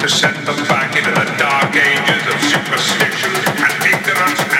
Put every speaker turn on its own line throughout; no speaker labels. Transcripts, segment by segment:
to send them back into the
dark ages of superstition and ignorance.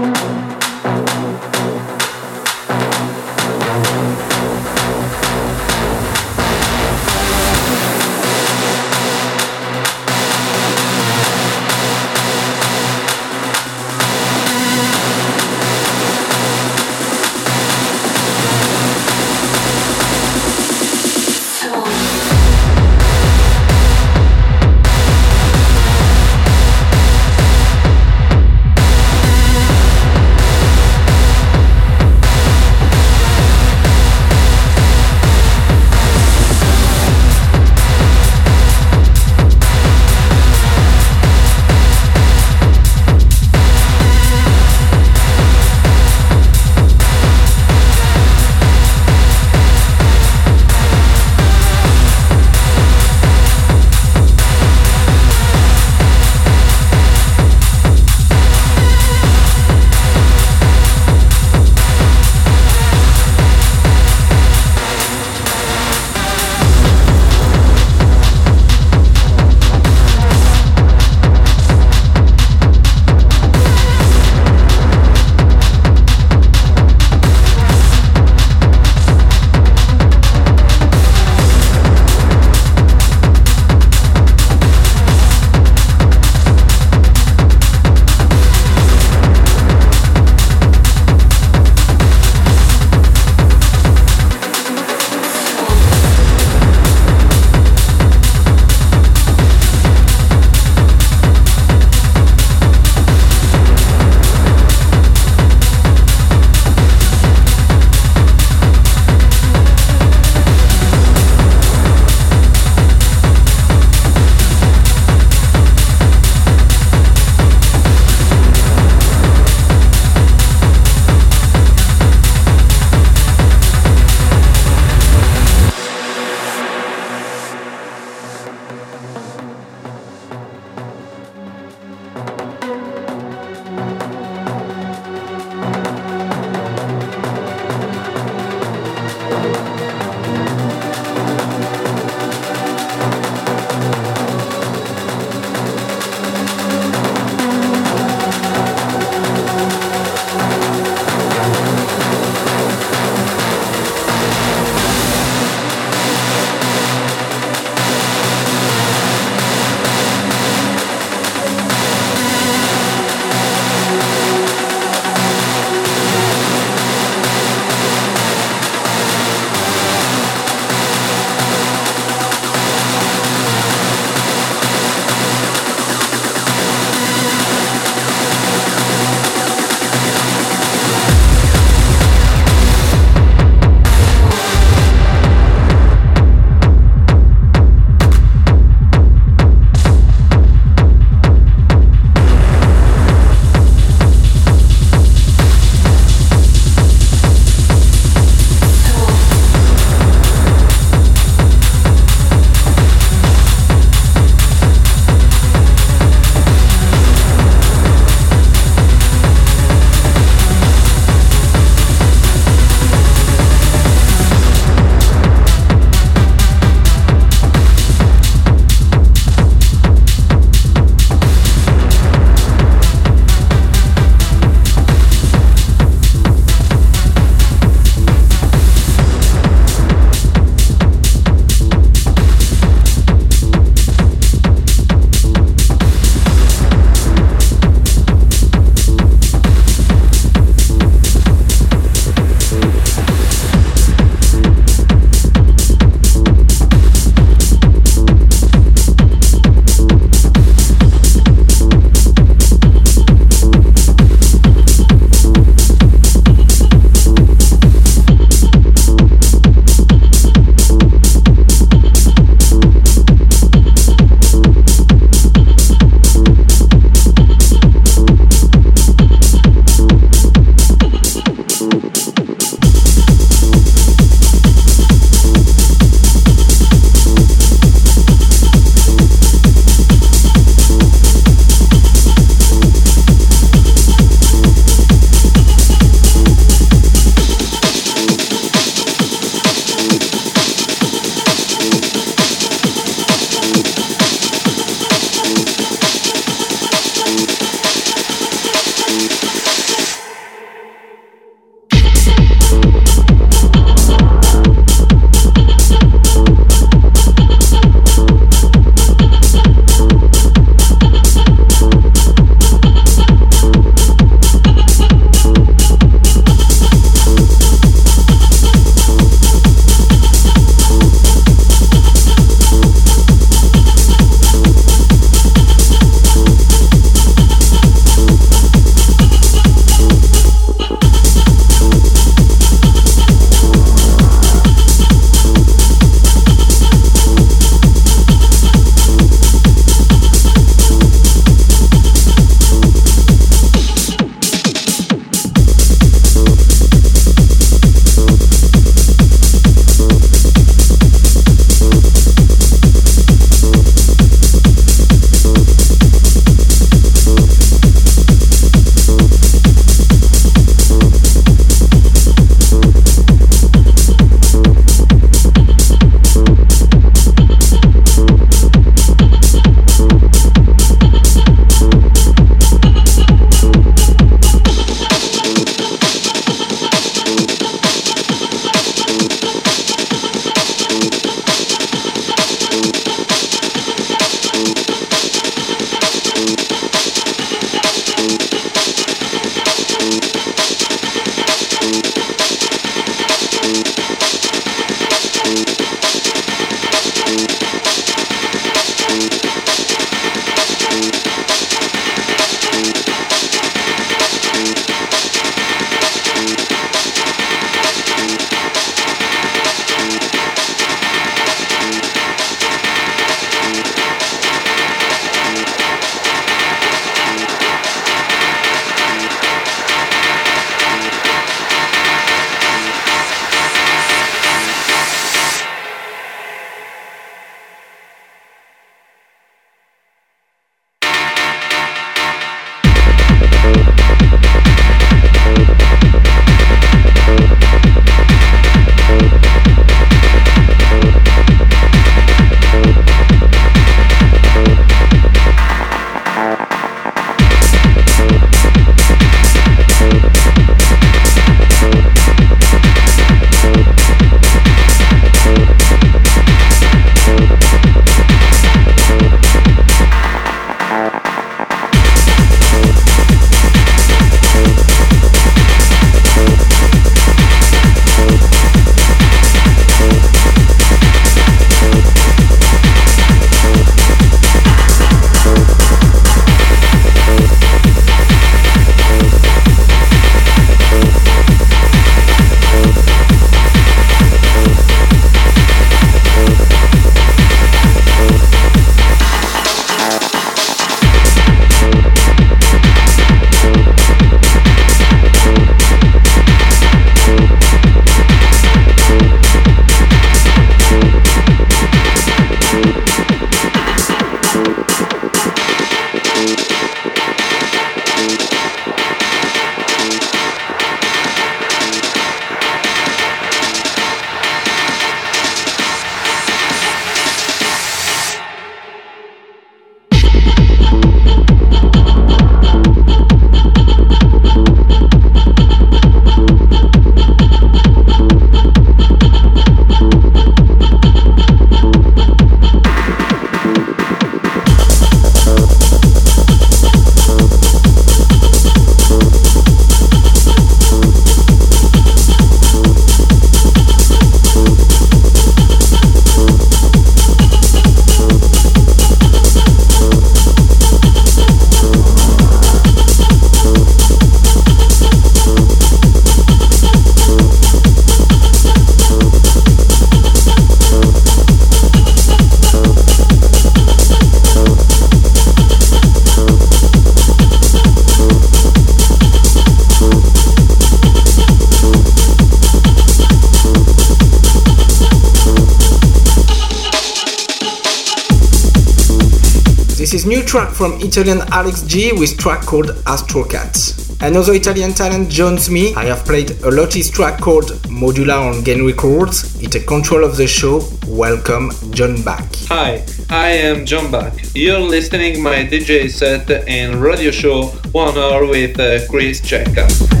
From Italian Alex G with track called Astro Astrocat. Another Italian talent joins me. I have played a lot his track called Modular on Gain Records. It's a control of the show. Welcome, John Back.
Hi, I am John Back. You're listening my DJ set and radio show One Hour with uh, Chris Cheka.